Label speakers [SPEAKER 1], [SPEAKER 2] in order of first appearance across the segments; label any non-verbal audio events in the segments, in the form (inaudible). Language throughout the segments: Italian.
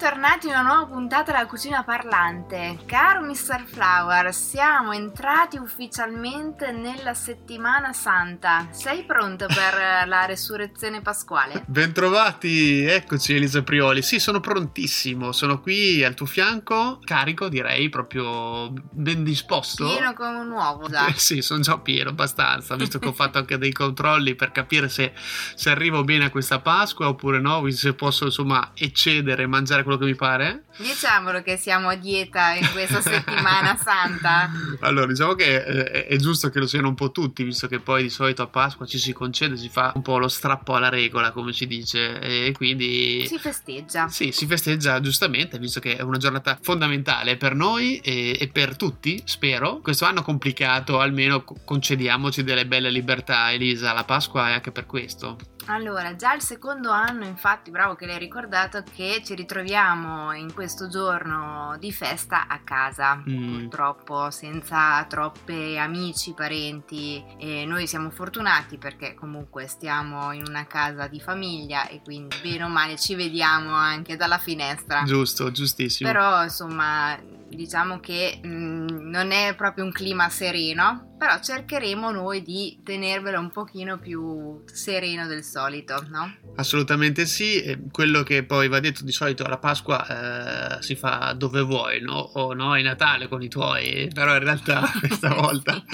[SPEAKER 1] Bentornati in una nuova puntata della cucina parlante. Caro Mr. Flower, siamo entrati ufficialmente nella settimana santa. Sei pronto per la resurrezione pasquale? (laughs)
[SPEAKER 2] Bentrovati, eccoci Elisa Prioli. Sì, sono prontissimo, sono qui al tuo fianco, carico direi, proprio ben disposto.
[SPEAKER 1] Pieno come un uovo già. (laughs)
[SPEAKER 2] Eh, sì, sono già pieno abbastanza, visto che ho fatto anche dei controlli per capire se, se arrivo bene a questa Pasqua oppure no, se posso insomma eccedere, mangiare mangiare quello che mi pare.
[SPEAKER 1] Diciamolo che siamo a dieta in questa (laughs) settimana santa.
[SPEAKER 2] Allora, diciamo che eh, è giusto che lo siano un po' tutti, visto che poi di solito a Pasqua ci si concede, si fa un po' lo strappo alla regola, come si dice, e quindi...
[SPEAKER 1] Si festeggia.
[SPEAKER 2] Sì, si festeggia giustamente, visto che è una giornata fondamentale per noi e, e per tutti, spero. Questo anno complicato, almeno concediamoci delle belle libertà, Elisa, la Pasqua è anche per questo.
[SPEAKER 1] Allora, già il secondo anno, infatti, bravo che l'hai ricordato, che ci ritroviamo in questo giorno di festa a casa, mm. purtroppo senza troppe amici, parenti e noi siamo fortunati perché comunque stiamo in una casa di famiglia e quindi bene o male ci vediamo anche dalla finestra.
[SPEAKER 2] Giusto, giustissimo.
[SPEAKER 1] Però insomma, diciamo che mh, mm, non è proprio un clima sereno però cercheremo noi di tenervelo un pochino più sereno del solito, no?
[SPEAKER 2] Assolutamente sì, quello che poi va detto di solito alla Pasqua eh, si fa dove vuoi, no? O no, è Natale con i tuoi, però in realtà (laughs) questa volta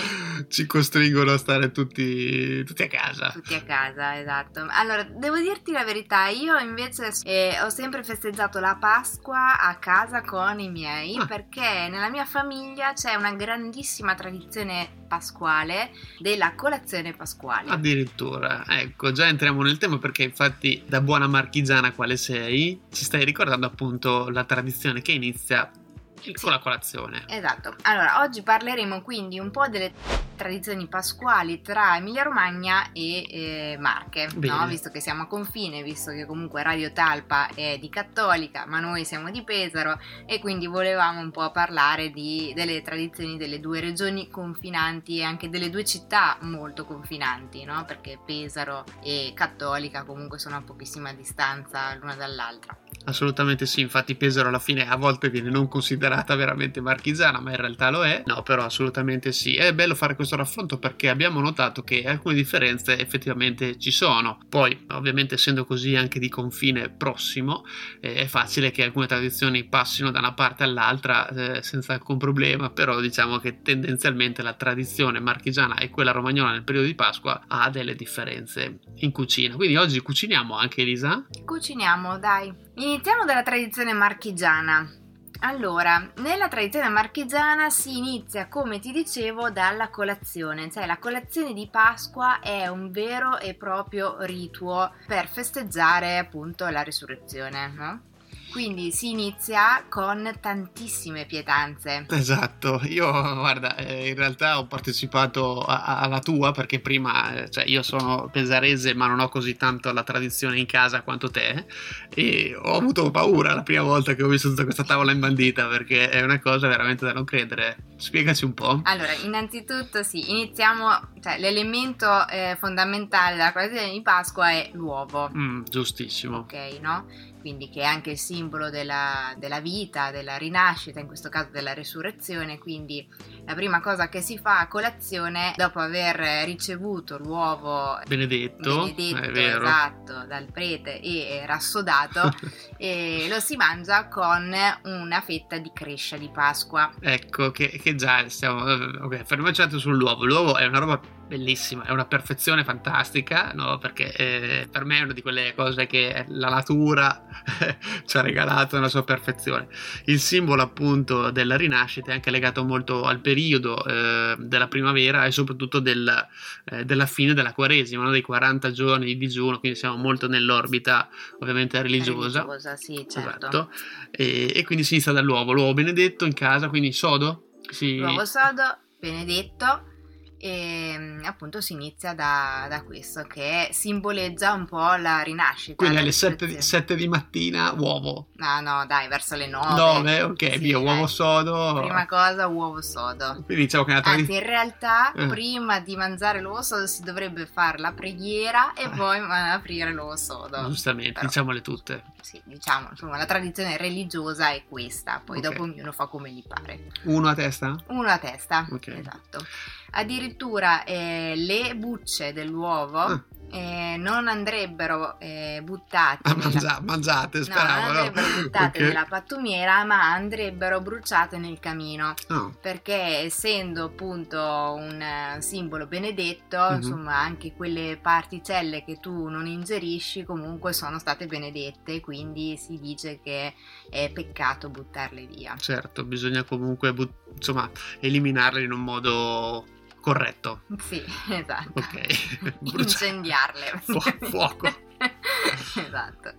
[SPEAKER 2] ci costringono a stare tutti, tutti, a casa.
[SPEAKER 1] Tutti a casa, esatto. Allora, devo dirti la verità, io invece eh, ho sempre festeggiato la Pasqua a casa con i miei ah. perché nella mia famiglia c'è una grandissima tradizione pasquale della colazione pasquale.
[SPEAKER 2] Addirittura, ecco, già entriamo nel tema perché infatti da buona marchigiana quale sei, ci stai ricordando appunto la tradizione che inizia sì. con la colazione.
[SPEAKER 1] Esatto. Allora, oggi parleremo quindi un po' delle tradizioni pasquali tra Emilia Romagna e eh, Marche, no? visto che siamo a confine, visto che comunque Radio Talpa è di Cattolica, ma noi siamo di Pesaro e quindi volevamo un po' parlare di, delle tradizioni delle due regioni confinanti e anche delle due città molto confinanti, no? perché Pesaro e Cattolica comunque sono a pochissima distanza l'una dall'altra.
[SPEAKER 2] Assolutamente sì, infatti Pesaro alla fine a volte viene non considerata veramente marchigiana, ma in realtà lo è. No, però assolutamente sì. È bello fare questo raffronto perché abbiamo notato che alcune differenze effettivamente ci sono. Poi, ovviamente, essendo così anche di confine prossimo, eh, è facile che alcune tradizioni passino da una parte all'altra eh, senza alcun problema, però diciamo che tendenzialmente la tradizione marchigiana e quella romagnola nel periodo di Pasqua ha delle differenze in cucina. Quindi oggi cuciniamo anche Elisa?
[SPEAKER 1] Cuciniamo, dai. Iniziamo dalla tradizione marchigiana. Allora, nella tradizione marchigiana si inizia, come ti dicevo, dalla colazione, cioè la colazione di Pasqua è un vero e proprio rituo per festeggiare appunto la risurrezione, no? Quindi si inizia con tantissime pietanze.
[SPEAKER 2] Esatto, io guarda, eh, in realtà ho partecipato a, a, alla tua perché prima, eh, cioè io sono pesarese ma non ho così tanto la tradizione in casa quanto te e ho avuto paura la prima volta che ho visto tutta questa tavola imbandita perché è una cosa veramente da non credere. Spiegaci un po'.
[SPEAKER 1] Allora, innanzitutto sì, iniziamo, cioè l'elemento eh, fondamentale della colazione di Pasqua è l'uovo.
[SPEAKER 2] Mm, giustissimo.
[SPEAKER 1] Ok, no? Quindi che è anche il simbolo della, della, vita, della rinascita, in questo caso della resurrezione, quindi la prima cosa che si fa a colazione dopo aver ricevuto l'uovo
[SPEAKER 2] benedetto,
[SPEAKER 1] benedetto esatto, dal prete e rassodato, (laughs) e lo si mangia con una fetta di crescia di Pasqua.
[SPEAKER 2] Ecco, che, che già stiamo... Ok, fermiamoci sull'uovo. L'uovo è una roba bellissima, è una perfezione fantastica, no? perché eh, per me è una di quelle cose che la natura (laughs) ci ha regalato nella sua perfezione. Il simbolo appunto della rinascita è anche legato molto al periodo eh, della primavera e soprattutto del, eh, della fine della quaresima, no? dei 40 giorni di digiuno, quindi siamo molto nell'orbita ovviamente religiosa.
[SPEAKER 1] religiosa sì, certo.
[SPEAKER 2] Esatto. E, e, quindi si inizia dall'uovo, l'uovo benedetto in casa, quindi sodo.
[SPEAKER 1] Sì. L'uovo sodo benedetto e mm, appunto si inizia da, da, questo che simboleggia un po' la rinascita.
[SPEAKER 2] Quindi alle 7 di, di, mattina uovo.
[SPEAKER 1] No, no, dai, verso le 9.
[SPEAKER 2] 9, ok, sì, via, uovo sodo.
[SPEAKER 1] Prima cosa uovo sodo.
[SPEAKER 2] Quindi diciamo che è una
[SPEAKER 1] tradizione... Anzi, in realtà eh. prima di mangiare l'uovo sodo si dovrebbe fare la preghiera e eh. poi aprire l'uovo sodo.
[SPEAKER 2] Giustamente, Però, diciamole tutte.
[SPEAKER 1] Sì, diciamo, insomma, la tradizione religiosa è questa, poi okay. dopo ognuno fa come gli pare.
[SPEAKER 2] Uno a testa?
[SPEAKER 1] Uno a testa, ok. Esatto. Addirittura eh, le bucce dell'uovo ah. eh, non andrebbero eh, buttate.
[SPEAKER 2] Ah, mangia- nella... mangiate, speravo.
[SPEAKER 1] No, non andrebbero no? buttate okay. nella pattumiera, ma andrebbero bruciate nel camino. Oh. Perché essendo appunto un uh, simbolo benedetto, mm-hmm. insomma, anche quelle particelle che tu non ingerisci comunque sono state benedette, quindi si dice che è peccato buttarle via.
[SPEAKER 2] Certo, bisogna comunque but- insomma, eliminarle in un modo corretto.
[SPEAKER 1] Sì, (laughs) esatto.
[SPEAKER 2] Ok. (laughs)
[SPEAKER 1] Incendiarle.
[SPEAKER 2] Fu- fuoco. (laughs)
[SPEAKER 1] esatto.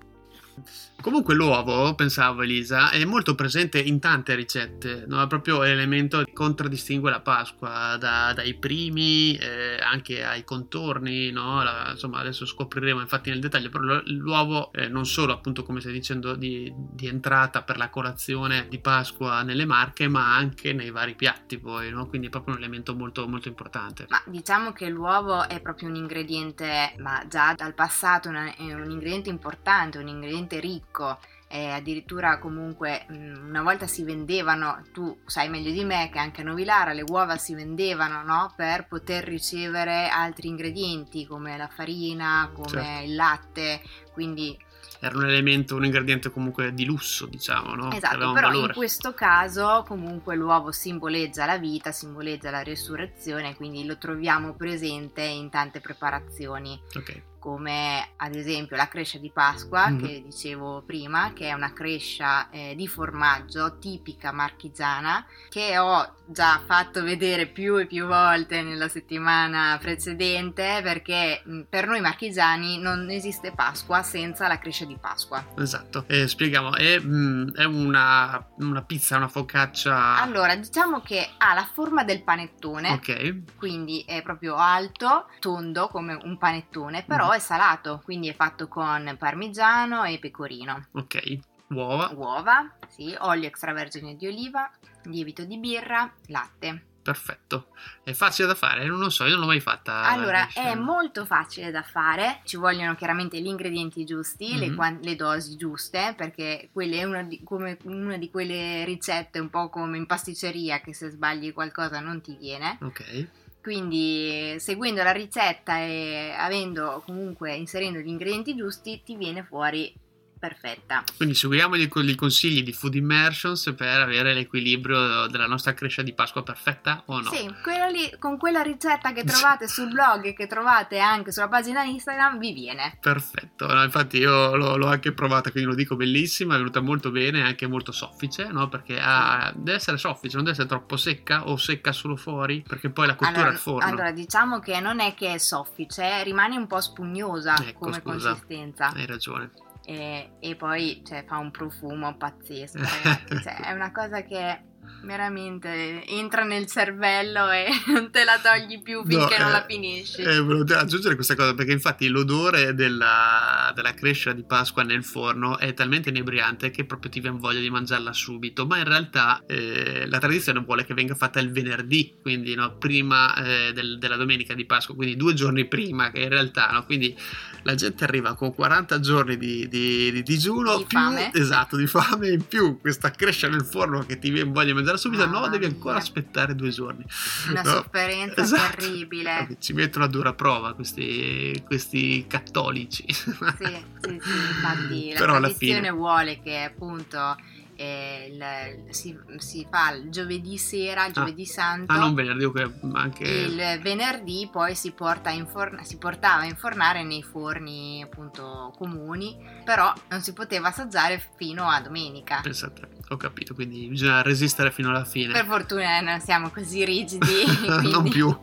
[SPEAKER 2] Comunque l'uovo, pensavo Elisa, è molto presente in tante ricette, no? è proprio l'elemento che contraddistingue la Pasqua da, dai primi eh, anche ai contorni, no? la, insomma adesso scopriremo infatti nel dettaglio, però l'uovo eh, non solo appunto come stai dicendo di, di, entrata per la colazione di Pasqua nelle marche, ma anche nei vari piatti poi, no? quindi è proprio un elemento molto, molto importante.
[SPEAKER 1] Ma diciamo che l'uovo è proprio un ingrediente, ma già dal passato è un ingrediente importante, un ingrediente ricco ricco eh, addirittura comunque una volta si vendevano, tu sai meglio di me che anche a Novilara le uova si vendevano no? per poter ricevere altri ingredienti come la farina, come certo. il latte, quindi
[SPEAKER 2] era un elemento, un ingrediente comunque di lusso, diciamo, no?
[SPEAKER 1] Esatto, però in questo caso comunque l'uovo simboleggia la vita, simboleggia la resurrezione, quindi lo troviamo presente in tante preparazioni.
[SPEAKER 2] Ok
[SPEAKER 1] come ad esempio la crescia di Pasqua mm. che dicevo prima, che è una crescia eh, di formaggio tipica marchigiana che ho già fatto vedere più e più volte nella settimana precedente perché mh, per noi marchigiani non esiste Pasqua senza la crescia di Pasqua.
[SPEAKER 2] Esatto, eh, spieghiamo, è, mh, è una, una, pizza, una focaccia...
[SPEAKER 1] Allora, diciamo che ha la forma del panettone,
[SPEAKER 2] ok,
[SPEAKER 1] quindi è proprio alto, tondo come un panettone, però mm è salato, quindi è fatto con parmigiano e pecorino.
[SPEAKER 2] Ok, uova.
[SPEAKER 1] Uova, sì, olio extravergine di oliva, lievito di birra, latte.
[SPEAKER 2] Perfetto, è facile da fare, non lo so, io non l'ho mai fatta.
[SPEAKER 1] Allora, è molto facile da fare, ci vogliono chiaramente gli ingredienti giusti, mm-hmm. le, mhm. le, dosi giuste, perché quella è una di, come una di quelle ricette un po' come in pasticceria che se sbagli qualcosa non ti viene.
[SPEAKER 2] Ok
[SPEAKER 1] quindi seguendo la ricetta e avendo comunque inserendo gli ingredienti giusti ti viene fuori perfetta.
[SPEAKER 2] Quindi seguiamo i consigli di Food Immersions per avere l'equilibrio della nostra crescita di Pasqua perfetta o no?
[SPEAKER 1] Sì, lì, con quella ricetta che trovate sul blog e che trovate anche sulla pagina Instagram vi viene.
[SPEAKER 2] Perfetto, no, infatti io l'ho, l'ho, anche provata, quindi lo dico bellissima, è venuta molto bene, anche molto soffice, no? Perché ha, deve essere soffice, non deve essere troppo secca o secca solo fuori, perché poi la cottura
[SPEAKER 1] allora,
[SPEAKER 2] al forno.
[SPEAKER 1] Allora, diciamo che non è che è soffice, rimane un po' spugnosa ecco, come scusa, consistenza.
[SPEAKER 2] Hai ragione
[SPEAKER 1] e, e poi cioè, fa un profumo pazzesco, (laughs) ragazzi. cioè, è una cosa che veramente entra nel cervello e (laughs) non te la togli più finché no, non eh, la finisci.
[SPEAKER 2] Eh, volevo aggiungere questa cosa perché infatti l'odore della, della crescita di Pasqua nel forno è talmente inebriante che proprio ti viene voglia di mangiarla subito, ma in realtà eh, la tradizione vuole che venga fatta il venerdì, quindi no, prima eh, del, della domenica di Pasqua, quindi due giorni prima che in realtà, no, quindi la gente arriva con 40 giorni di, di, di digiuno,
[SPEAKER 1] di
[SPEAKER 2] più, esatto, di fame in più questa crescita nel forno che ti viene voglia di mangiare subito, ah, no, devi ancora mia. aspettare due giorni.
[SPEAKER 1] Una no? sofferenza esatto. terribile.
[SPEAKER 2] Ci mettono a dura prova questi, questi cattolici.
[SPEAKER 1] Sì, sì, sì, infatti la Però tradizione vuole che appunto eh, il, si, si, fa il giovedì sera, il ah. giovedì ah, santo.
[SPEAKER 2] Ah, non venerdì, anche...
[SPEAKER 1] Il venerdì poi si, porta in forna, si portava a infornare nei forni appunto comuni, però non si poteva assaggiare fino a domenica.
[SPEAKER 2] Pensate, ho capito, quindi bisogna resistere fino alla fine.
[SPEAKER 1] Per fortuna non siamo così rigidi. (laughs) quindi...
[SPEAKER 2] non più. (laughs)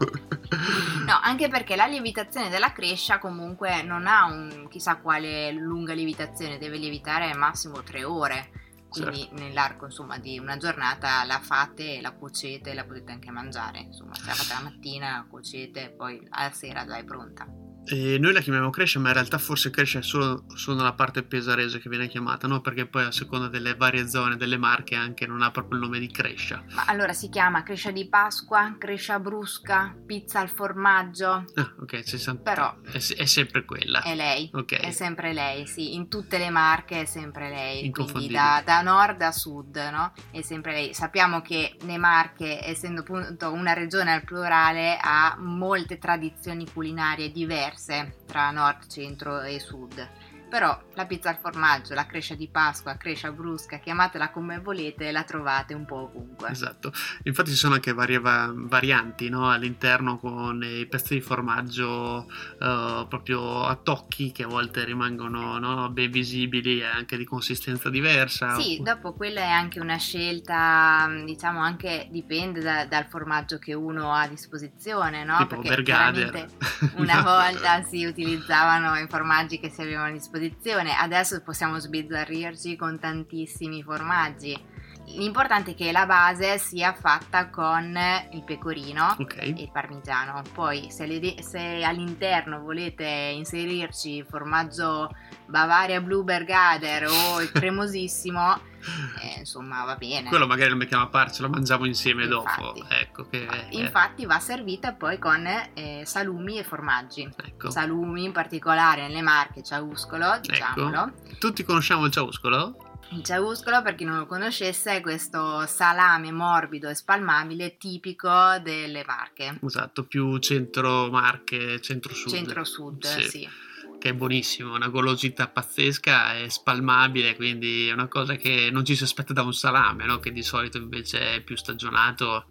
[SPEAKER 1] no, anche perché la lievitazione della crescia comunque non ha un chissà quale lunga lievitazione, deve lievitare massimo tre ore quindi certo. nell'arco insomma, di una giornata la fate, la cuocete e la potete anche mangiare, insomma, se la fate la mattina, la cuocete, poi alla sera già è pronta.
[SPEAKER 2] E noi la chiamiamo cresce, ma in realtà forse cresce solo, solo nella parte pesarese che viene chiamata, no? Perché poi a seconda delle varie zone delle marche anche non ha proprio il nome di crescia.
[SPEAKER 1] Ma allora si chiama crescia di Pasqua, crescia brusca, pizza al formaggio.
[SPEAKER 2] Ah, ok, c'è sempre... Però è, è, sempre quella.
[SPEAKER 1] È lei. Ok. È sempre lei, sì. In tutte le marche è sempre lei. Quindi da, da nord a sud, no? È sempre lei. Sappiamo che le Marche, essendo appunto una regione al plurale, ha molte tradizioni culinarie diverse diverse tra nord, centro e sud però la pizza al formaggio, la crescia di Pasqua, crescia brusca, chiamatela come volete, la trovate un po' ovunque.
[SPEAKER 2] Esatto, infatti ci sono anche varie va- varianti no? all'interno con i pezzi di formaggio uh, proprio a tocchi che a volte rimangono no? ben visibili e anche di consistenza diversa.
[SPEAKER 1] Sì, dopo quella è anche una scelta, diciamo anche dipende da, dal formaggio che uno ha a disposizione, no?
[SPEAKER 2] Tipo Perché Bergader. (laughs)
[SPEAKER 1] una volta si utilizzavano i formaggi che si avevano a disposizione disposizione, adesso possiamo sbizzarrirci con tantissimi formaggi. L'importante è che la base sia fatta con il pecorino okay. e il parmigiano. Poi, se, le, se, all'interno volete inserirci formaggio Bavaria Bluebergader o il (laughs) cremosissimo, eh, insomma, va bene.
[SPEAKER 2] Quello magari lo mettiamo a parte, lo mangiamo insieme infatti, dopo. Ecco che,
[SPEAKER 1] infatti, va servita poi con eh, salumi e formaggi. Ecco. Salumi, in particolare nelle marche Ciauscolo, diciamolo.
[SPEAKER 2] Ecco. Tutti conosciamo il Ciauscolo?
[SPEAKER 1] Il ciauscolo, per chi non lo conoscesse, è questo salame morbido e spalmabile tipico delle Marche.
[SPEAKER 2] Esatto, più centro-Marche, centro-sud.
[SPEAKER 1] Centro-sud, sì. sì.
[SPEAKER 2] Che è buonissimo, una golosità pazzesca, è spalmabile, quindi è una cosa che non ci si aspetta da un salame, no? che di solito invece è più stagionato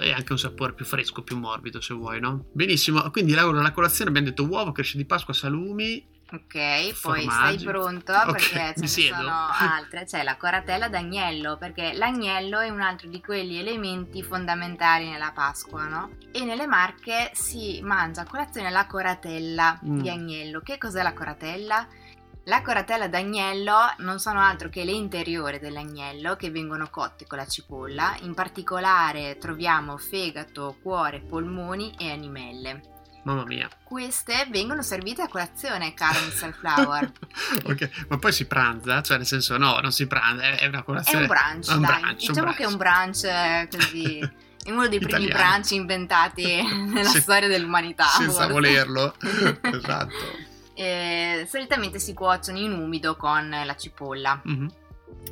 [SPEAKER 2] e anche un sapore più fresco, più morbido se vuoi, no? Benissimo, quindi Laura, la colazione abbiamo detto uovo, cresce di Pasqua, salumi,
[SPEAKER 1] Ok, poi stai pronto perché ce ne siedo. sono altre. C'è la coratella d'agnello, perché l'agnello è un altro di quegli elementi fondamentali nella Pasqua, no? E nelle Marche si mangia a colazione la coratella mm. di agnello. Che cos'è la coratella? La coratella d'agnello non sono altro che le interiori dell'agnello che vengono cotte con la cipolla, in particolare troviamo fegato, cuore, polmoni e animelle.
[SPEAKER 2] Mamma mia.
[SPEAKER 1] Queste vengono servite a colazione, caro Mr. Flower. (laughs)
[SPEAKER 2] ok, ma poi si pranza? Cioè, nel senso, no, non si pranza, è una colazione.
[SPEAKER 1] È un brunch, un dai. Brunch, diciamo un che è un brunch eh, così. È uno dei primi brunch inventati (laughs) nella sì, storia dell'umanità.
[SPEAKER 2] Senza forse. volerlo. (laughs) esatto.
[SPEAKER 1] E, solitamente si cuociono in umido con la cipolla. Mm-hmm.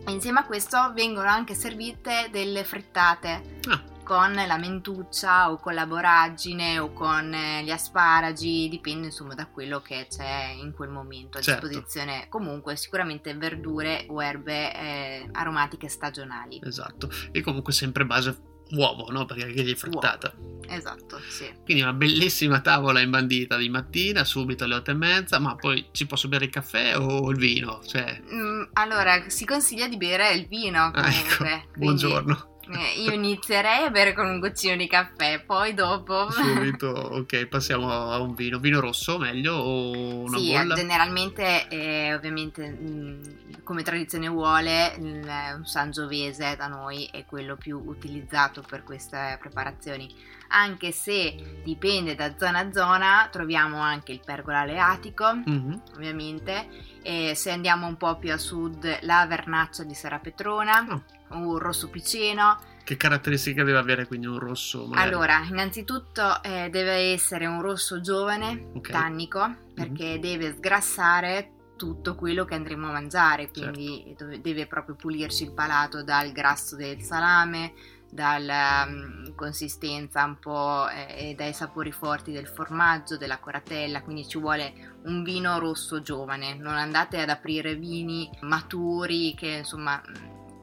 [SPEAKER 1] Insieme a questo vengono anche servite delle frittate. Ah con la mentuccia o con la boragine o con eh, gli asparagi, dipende insomma da quello che c'è in quel momento a certo. disposizione. Comunque sicuramente verdure o erbe eh, aromatiche stagionali.
[SPEAKER 2] Esatto, e comunque sempre base uovo, no? Perché è frittata.
[SPEAKER 1] Uovo. Esatto, sì.
[SPEAKER 2] Quindi una bellissima tavola imbandita di mattina, subito alle otto e mezza, ma poi ci posso bere il caffè o il vino? Cioè...
[SPEAKER 1] Mm, allora, si consiglia di bere il vino comunque.
[SPEAKER 2] Ah, ecco. Buongiorno.
[SPEAKER 1] Eh, io inizierei a bere con un goccino di caffè, poi dopo... (laughs)
[SPEAKER 2] Subito, ok, passiamo a un vino. Vino rosso meglio o una
[SPEAKER 1] sì,
[SPEAKER 2] bolla?
[SPEAKER 1] generalmente, eh, ovviamente, mh, mm, come tradizione vuole, mh, un sangiovese da noi è quello più utilizzato per queste preparazioni. Anche se dipende da zona a zona, troviamo anche il pergolale atico, mm-hmm. ovviamente, e se andiamo un po' più a sud, la vernaccia di Sera Petrona. Oh un rosso piceno.
[SPEAKER 2] Che caratteristiche deve avere quindi un rosso?
[SPEAKER 1] Magari? Allora, innanzitutto eh, deve essere un rosso giovane, okay. tannico, perché mm-hmm. deve sgrassare tutto quello che andremo a mangiare, quindi certo. deve proprio pulirci il palato dal grasso del salame, dalla um, consistenza un po' eh, e dai sapori forti del formaggio, della coratella, quindi ci vuole un vino rosso giovane, non andate ad aprire vini maturi che insomma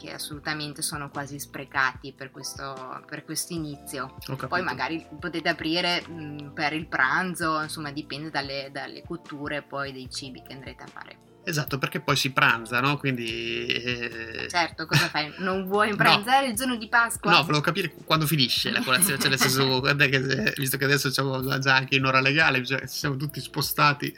[SPEAKER 1] che assolutamente sono quasi sprecati per questo per inizio. Poi magari potete aprire mh, per il pranzo, insomma dipende dalle, dalle cotture poi dei cibi che andrete a fare.
[SPEAKER 2] Esatto, perché poi si pranza, no? Quindi... Eh...
[SPEAKER 1] Certo, cosa fai? (laughs) Non vuoi pranzare no. il giorno di Pasqua?
[SPEAKER 2] No, volevo capire quando finisce la colazione, cioè nel senso, (laughs) che, visto che adesso siamo già anche in ora legale, cioè siamo tutti spostati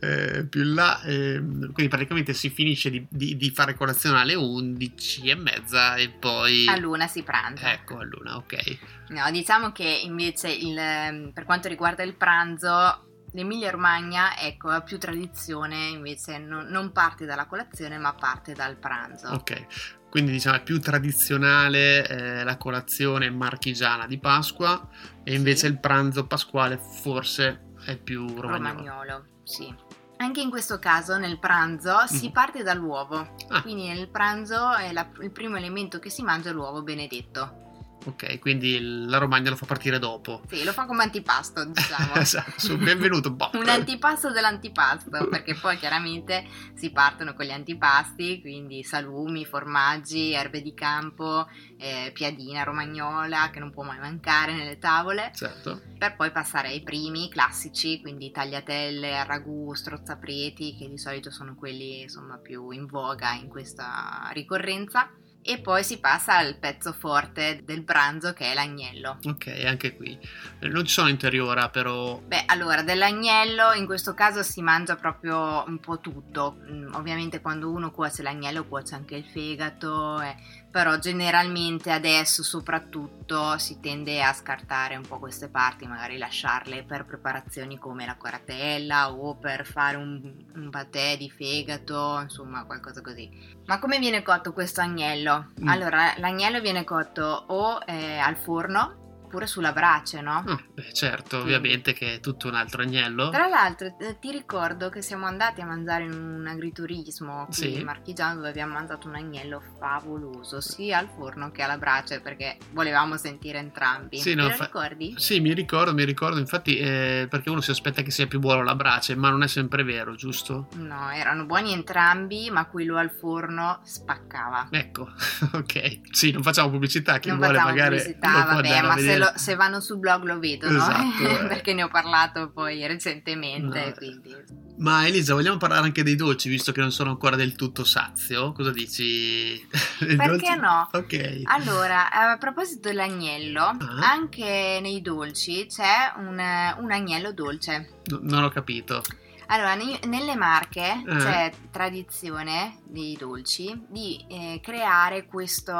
[SPEAKER 2] eh, più in là, eh, quindi praticamente si finisce di, di, di, fare colazione alle 11 e mezza e poi...
[SPEAKER 1] A luna si pranza.
[SPEAKER 2] Ecco, a luna, ok.
[SPEAKER 1] No, diciamo che invece il, per quanto riguarda il pranzo L'Emilia Romagna, ecco, ha più tradizione, invece non, non, parte dalla colazione, ma parte dal pranzo.
[SPEAKER 2] Ok, quindi diciamo è più tradizionale eh, la colazione marchigiana di Pasqua e invece sì. il pranzo pasquale forse è più romagnolo.
[SPEAKER 1] Romagnolo, sì. Anche in questo caso nel pranzo si mm. parte dall'uovo, ah. quindi nel pranzo la, il primo elemento che si mangia è l'uovo benedetto.
[SPEAKER 2] Ok, quindi la Romagna lo fa partire dopo.
[SPEAKER 1] Sì, lo fa come antipasto, diciamo. (laughs)
[SPEAKER 2] esatto, benvenuto. Boh.
[SPEAKER 1] Un antipasto dell'antipasto, perché poi chiaramente si partono con gli antipasti, quindi salumi, formaggi, erbe di campo, eh, piadina romagnola, che non può mai mancare nelle tavole.
[SPEAKER 2] Certo.
[SPEAKER 1] Per poi passare ai primi classici, quindi tagliatelle, ragù, strozzapreti, che di solito sono quelli insomma più in voga in questa ricorrenza e poi si passa al pezzo forte del pranzo che è l'agnello.
[SPEAKER 2] Ok, anche qui. Non ci sono interiora però...
[SPEAKER 1] Beh, allora, dell'agnello in questo caso si mangia proprio un po' tutto. Mm, ovviamente quando uno cuoce l'agnello cuoce anche il fegato, eh, però generalmente adesso soprattutto si tende a scartare un po' queste parti, magari lasciarle per preparazioni come la coratella o per fare un, un patè di fegato, insomma qualcosa così. Ma come viene cotto questo agnello? Mm. Allora, l'agnello viene cotto o eh, al forno Oppure sulla brace, no?
[SPEAKER 2] Oh, beh, certo, Quindi. ovviamente che è tutto un altro agnello.
[SPEAKER 1] Tra l'altro, eh, ti ricordo che siamo andati a mangiare in un agriturismo qui sì. in Marchigiano dove abbiamo mangiato un agnello favoloso, sia al forno che alla brace, perché volevamo sentire entrambi. Sì, no, fa... ricordi?
[SPEAKER 2] Sì, mi ricordo, mi ricordo, infatti, eh, perché uno si aspetta che sia più buono la brace, ma non è sempre vero, giusto?
[SPEAKER 1] No, erano buoni entrambi, ma quello al forno spaccava.
[SPEAKER 2] Ecco, (laughs) ok. Sì, non facciamo pubblicità, chi non vuole magari...
[SPEAKER 1] Pubblicità, vabbè, ma se lo, se vanno sul blog lo vedono, esatto, (laughs) eh. perché ne ho parlato poi recentemente.
[SPEAKER 2] Ma Elisa, vogliamo parlare anche dei dolci, visto che non sono ancora del tutto sazio? Cosa dici? (laughs)
[SPEAKER 1] perché no?
[SPEAKER 2] Ok.
[SPEAKER 1] Allora, a proposito dell'agnello, ah. anche nei dolci c'è un, un agnello dolce.
[SPEAKER 2] No, non ho capito.
[SPEAKER 1] Allora, nelle marche eh. c'è tradizione dei dolci di eh, creare questo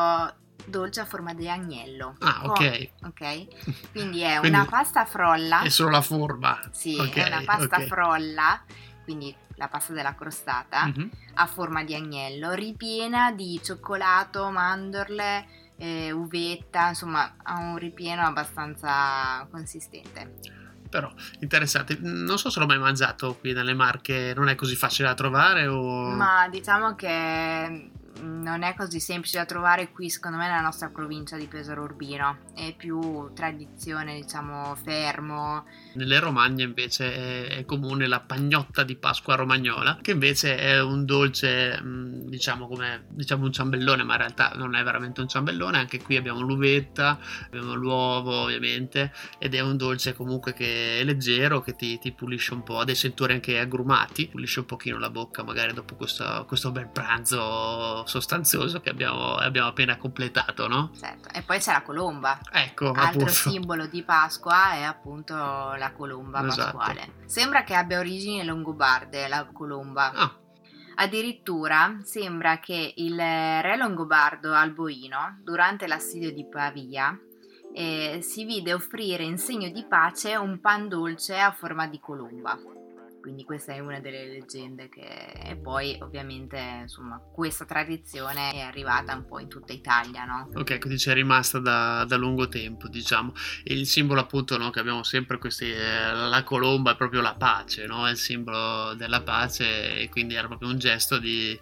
[SPEAKER 1] dolce a forma di agnello.
[SPEAKER 2] Ah, ok.
[SPEAKER 1] Oh, ok. (laughs) Quindi è quindi una pasta frolla.
[SPEAKER 2] È solo la forma.
[SPEAKER 1] Sì, okay, è una pasta okay. frolla, quindi la pasta della crostata, mm-hmm. a forma di agnello, ripiena di cioccolato, mandorle, eh, uvetta, insomma ha un ripieno abbastanza consistente.
[SPEAKER 2] Però interessante, non so se l'ho mai mangiato qui nelle Marche, non è così facile da trovare o...
[SPEAKER 1] Ma diciamo che non è così semplice da trovare qui, secondo me, nella nostra provincia di Pesaro Urbino. È più tradizione, diciamo, fermo.
[SPEAKER 2] Nelle Romagne invece è, comune la pagnotta di Pasqua romagnola, che invece è un dolce, mm, diciamo come diciamo un ciambellone, ma in realtà non è veramente un ciambellone. Anche qui abbiamo l'uvetta, abbiamo l'uovo, ovviamente, ed è un dolce comunque che è leggero, che ti, ti pulisce un po', ha dei sentori anche agrumati, pulisce un pochino la bocca, magari dopo questo, questo bel pranzo sostanzioso che abbiamo, abbiamo, appena completato, no?
[SPEAKER 1] Certo, e poi c'è la colomba.
[SPEAKER 2] Ecco,
[SPEAKER 1] Altro
[SPEAKER 2] appunto.
[SPEAKER 1] simbolo di Pasqua è appunto la colomba esatto. pasquale. Sembra che abbia origini longobarde la colomba.
[SPEAKER 2] Ah.
[SPEAKER 1] Addirittura sembra che il re longobardo Alboino, durante l'assedio di Pavia, eh, si vide offrire in segno di pace un pan dolce a forma di colomba quindi questa è una delle leggende che e poi ovviamente insomma questa tradizione è arrivata un po' in tutta Italia no?
[SPEAKER 2] ok quindi c'è rimasta da, da lungo tempo diciamo e il simbolo appunto no, che abbiamo sempre questi eh, la colomba è proprio la pace no? è il simbolo della pace e quindi era proprio un gesto di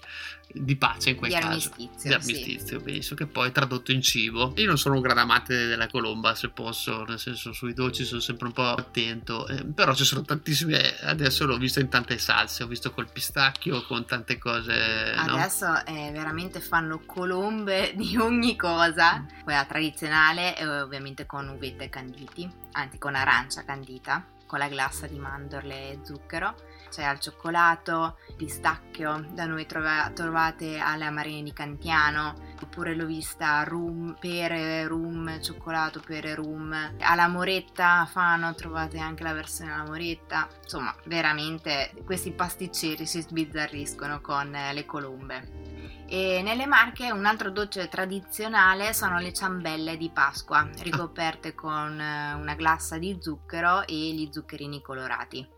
[SPEAKER 2] di pace in quel
[SPEAKER 1] di
[SPEAKER 2] caso
[SPEAKER 1] armistizio,
[SPEAKER 2] di armistizio sì. penso che poi tradotto in cibo io non sono un gran amante della colomba se posso nel senso sui dolci sono sempre un po' attento eh, però ci sono tantissime adesso l'ho visto in tante salse ho visto col pistacchio con tante cose
[SPEAKER 1] adesso no? eh, veramente fanno colombe (laughs) di ogni cosa. Quella tradizionale è ovviamente con uvette canditi anzi con arancia candita con la glassa di mandorle e zucchero c'è al cioccolato, pistacchio, da noi trova- trovate alle amarene di Cantiano, oppure l'ho vista rum, pere, rum, cioccolato, pere, rum. Alla moretta Fano trovate anche la versione alla moretta. Insomma, veramente questi pasticceri si sbizzarriscono con le colombe. E nelle Marche un altro dolce tradizionale sono le ciambelle di Pasqua, ricoperte con una glassa di zucchero e gli zuccherini colorati.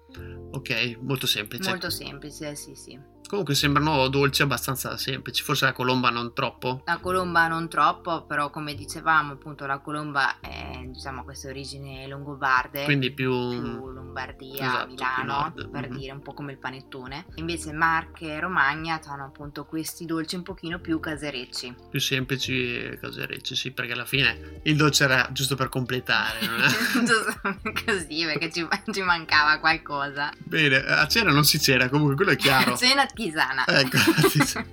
[SPEAKER 2] Ok, molto semplice.
[SPEAKER 1] Molto semplice, sì, sì.
[SPEAKER 2] Comunque sembrano dolci abbastanza semplici, forse la colomba non troppo.
[SPEAKER 1] La colomba non troppo, però come dicevamo appunto la colomba è diciamo queste origini longobarde.
[SPEAKER 2] Quindi più,
[SPEAKER 1] più Lombardia, esatto, Milano, più per mm-hmm. dire un po' come il panettone. Invece Marche e Romagna hanno appunto questi dolci un pochino più caserecci.
[SPEAKER 2] Più semplici e caserecci, sì, perché alla fine il dolce era giusto per completare, non è? (laughs)
[SPEAKER 1] giusto così, perché ci, ci, mancava qualcosa.
[SPEAKER 2] Bene, a cena non si cena, comunque quello è chiaro.
[SPEAKER 1] a cena tisana.
[SPEAKER 2] Ecco, (laughs) tisana.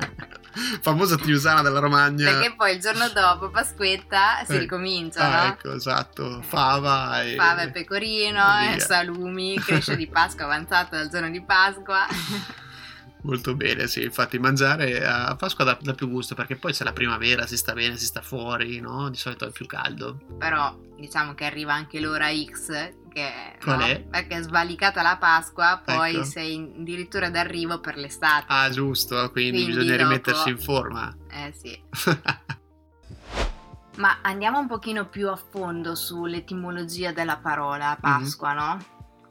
[SPEAKER 2] famosa Tiusana della Romagna.
[SPEAKER 1] Perché poi il giorno dopo, Pasquetta, si eh. ricomincia,
[SPEAKER 2] ah,
[SPEAKER 1] no?
[SPEAKER 2] Ecco, esatto, fava e...
[SPEAKER 1] Fava e pecorino, e salumi, cresce di Pasqua avanzato dal giorno di Pasqua. (laughs)
[SPEAKER 2] Molto bene, sì, infatti mangiare a Pasqua dà, dà, più gusto perché poi c'è la primavera, si sta bene, si sta fuori, no? Di solito è più caldo.
[SPEAKER 1] Però diciamo che arriva anche l'ora X che
[SPEAKER 2] Qual
[SPEAKER 1] no?
[SPEAKER 2] è?
[SPEAKER 1] perché è svalicata la Pasqua, poi
[SPEAKER 2] Ecco.
[SPEAKER 1] sei addirittura d'arrivo per l'estate.
[SPEAKER 2] Ah, giusto, quindi,
[SPEAKER 1] Quindi
[SPEAKER 2] bisogna
[SPEAKER 1] dopo-
[SPEAKER 2] rimettersi in forma.
[SPEAKER 1] Eh sì. (laughs) Ma andiamo un pochino più a fondo sull'etimologia della parola Pasqua, no?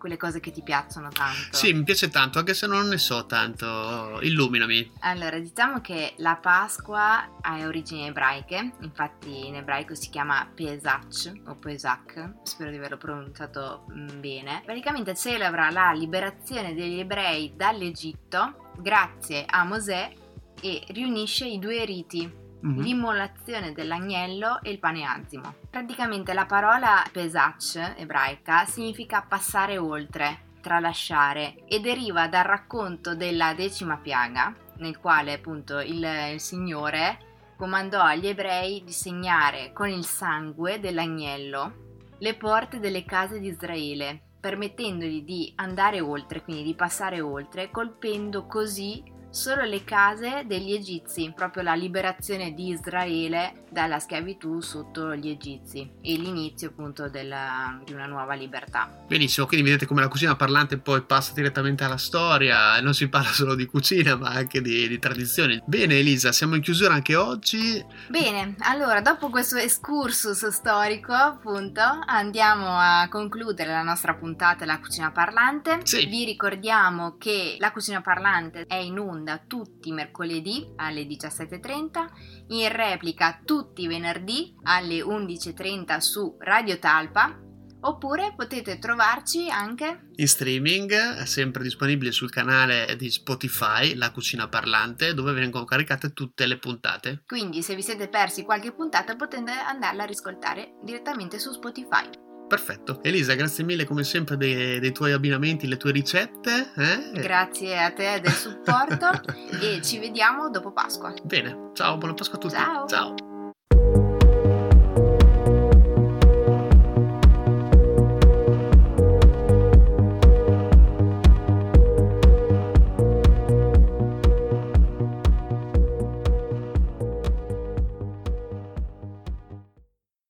[SPEAKER 1] Quelle cose che ti piacciono tanto.
[SPEAKER 2] sì, mi piace tanto, anche se non ne so tanto. Illuminami.
[SPEAKER 1] Allora, diciamo che la Pasqua ha origini ebraiche, infatti in ebraico si chiama Pesach o Pesach, spero di averlo pronunciato mm, bene. Praticamente celebra la liberazione degli ebrei dall'Egitto grazie a Mosè e riunisce i due riti,
[SPEAKER 2] Mhm.
[SPEAKER 1] l'immolazione dell'agnello e il pane azimo. Praticamente la parola Pesach ebraica significa passare oltre, tralasciare e deriva dal racconto della decima piaga, nel quale appunto il, il Signore comandò agli ebrei di segnare con il sangue dell'agnello le porte delle case di Israele, permettendogli di andare oltre, quindi di passare oltre, colpendo così solo le case degli egizi, proprio la liberazione di Israele dalla schiavitù sotto gli egizi e l'inizio appunto della- di una nuova libertà.
[SPEAKER 2] Benissimo, quindi vedete come la cucina parlante poi passa direttamente alla storia, non si parla solo di cucina ma anche di, di tradizioni. Bene Elisa, siamo in chiusura anche oggi.
[SPEAKER 1] Bene, allora dopo questo excursus storico appunto andiamo a concludere la nostra puntata La cucina parlante.
[SPEAKER 2] Sì.
[SPEAKER 1] Vi ricordiamo che La cucina parlante è in onda tutti i mercoledì alle 17.30, in replica tutti i venerdì alle 11.30 su Radio Talpa. Oppure potete trovarci anche
[SPEAKER 2] In streaming, sempre disponibile sul canale di Spotify, La Cucina Parlante, dove vengono caricate tutte le puntate.
[SPEAKER 1] Quindi se vi siete persi qualche puntata potete andarla a riscoltare direttamente su Spotify.
[SPEAKER 2] Perfetto. Elisa, grazie mille come sempre dei, dei tuoi abbinamenti, le tue ricette. eh?
[SPEAKER 1] Grazie a te del supporto (laughs) e ci vediamo dopo Pasqua.
[SPEAKER 2] Bene, ciao, buona Pasqua a tutti.
[SPEAKER 1] Ciao.
[SPEAKER 2] ciao.